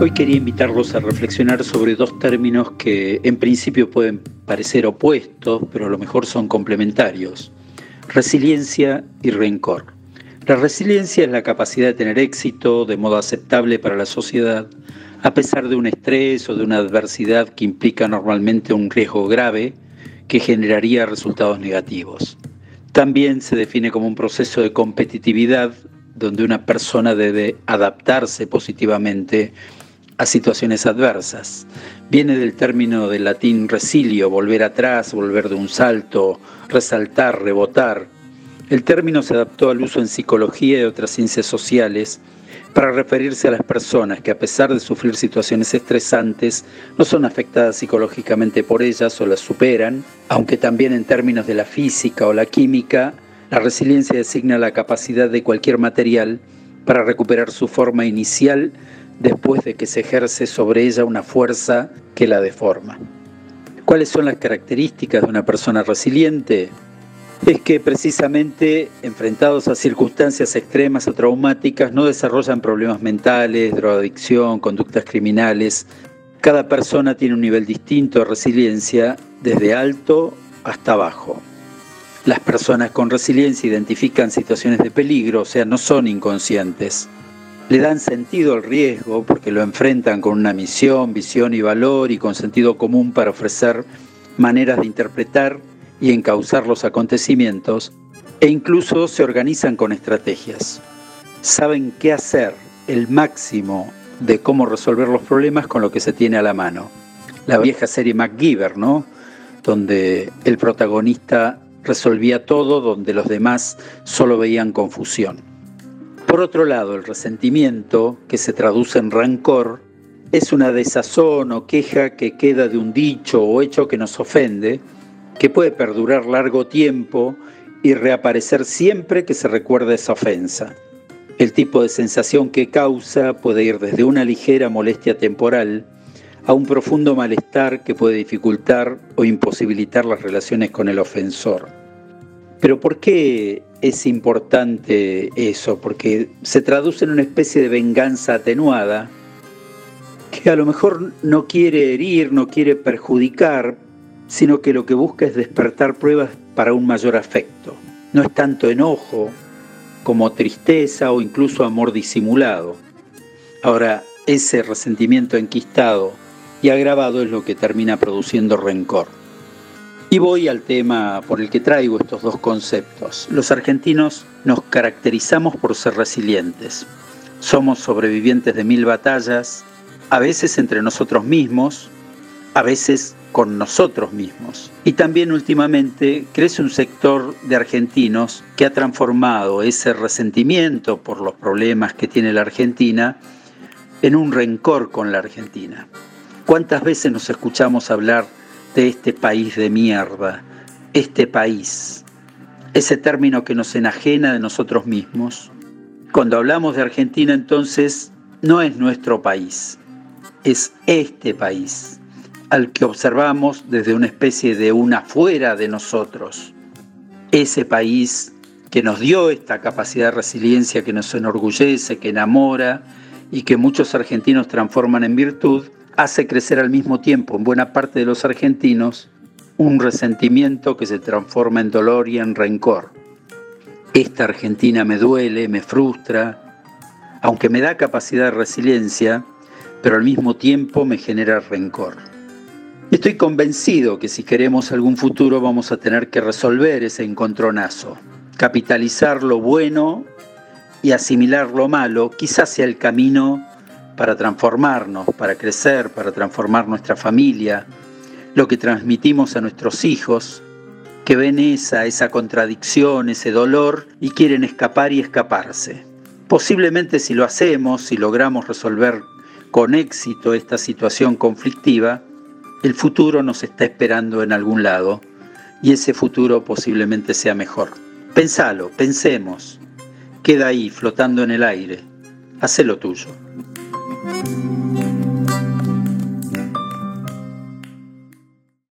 Hoy quería invitarlos a reflexionar sobre dos términos que en principio pueden parecer opuestos, pero a lo mejor son complementarios. Resiliencia y rencor. La resiliencia es la capacidad de tener éxito de modo aceptable para la sociedad, a pesar de un estrés o de una adversidad que implica normalmente un riesgo grave que generaría resultados negativos. También se define como un proceso de competitividad donde una persona debe adaptarse positivamente a situaciones adversas. Viene del término del latín resilio, volver atrás, volver de un salto, resaltar, rebotar. El término se adaptó al uso en psicología y otras ciencias sociales para referirse a las personas que a pesar de sufrir situaciones estresantes no son afectadas psicológicamente por ellas o las superan, aunque también en términos de la física o la química, la resiliencia designa la capacidad de cualquier material para recuperar su forma inicial después de que se ejerce sobre ella una fuerza que la deforma. ¿Cuáles son las características de una persona resiliente? Es que precisamente enfrentados a circunstancias extremas o traumáticas no desarrollan problemas mentales, drogadicción, conductas criminales. Cada persona tiene un nivel distinto de resiliencia desde alto hasta bajo. Las personas con resiliencia identifican situaciones de peligro, o sea, no son inconscientes le dan sentido al riesgo porque lo enfrentan con una misión, visión y valor y con sentido común para ofrecer maneras de interpretar y encauzar los acontecimientos e incluso se organizan con estrategias. Saben qué hacer, el máximo de cómo resolver los problemas con lo que se tiene a la mano. La vieja serie MacGyver, ¿no? Donde el protagonista resolvía todo, donde los demás solo veían confusión. Por otro lado, el resentimiento, que se traduce en rancor, es una desazón o queja que queda de un dicho o hecho que nos ofende, que puede perdurar largo tiempo y reaparecer siempre que se recuerda esa ofensa. El tipo de sensación que causa puede ir desde una ligera molestia temporal a un profundo malestar que puede dificultar o imposibilitar las relaciones con el ofensor. Pero ¿por qué es importante eso? Porque se traduce en una especie de venganza atenuada que a lo mejor no quiere herir, no quiere perjudicar, sino que lo que busca es despertar pruebas para un mayor afecto. No es tanto enojo como tristeza o incluso amor disimulado. Ahora, ese resentimiento enquistado y agravado es lo que termina produciendo rencor. Y voy al tema por el que traigo estos dos conceptos. Los argentinos nos caracterizamos por ser resilientes. Somos sobrevivientes de mil batallas, a veces entre nosotros mismos, a veces con nosotros mismos. Y también últimamente crece un sector de argentinos que ha transformado ese resentimiento por los problemas que tiene la Argentina en un rencor con la Argentina. ¿Cuántas veces nos escuchamos hablar de este país de mierda, este país, ese término que nos enajena de nosotros mismos. Cuando hablamos de Argentina entonces no es nuestro país, es este país, al que observamos desde una especie de una fuera de nosotros, ese país que nos dio esta capacidad de resiliencia que nos enorgullece, que enamora y que muchos argentinos transforman en virtud, hace crecer al mismo tiempo en buena parte de los argentinos un resentimiento que se transforma en dolor y en rencor. Esta Argentina me duele, me frustra, aunque me da capacidad de resiliencia, pero al mismo tiempo me genera rencor. Estoy convencido que si queremos algún futuro vamos a tener que resolver ese encontronazo, capitalizar lo bueno y asimilar lo malo, quizás sea el camino para transformarnos, para crecer, para transformar nuestra familia, lo que transmitimos a nuestros hijos, que ven esa, esa contradicción, ese dolor y quieren escapar y escaparse. Posiblemente si lo hacemos, si logramos resolver con éxito esta situación conflictiva, el futuro nos está esperando en algún lado y ese futuro posiblemente sea mejor. Pensalo, pensemos, queda ahí flotando en el aire, hacelo tuyo.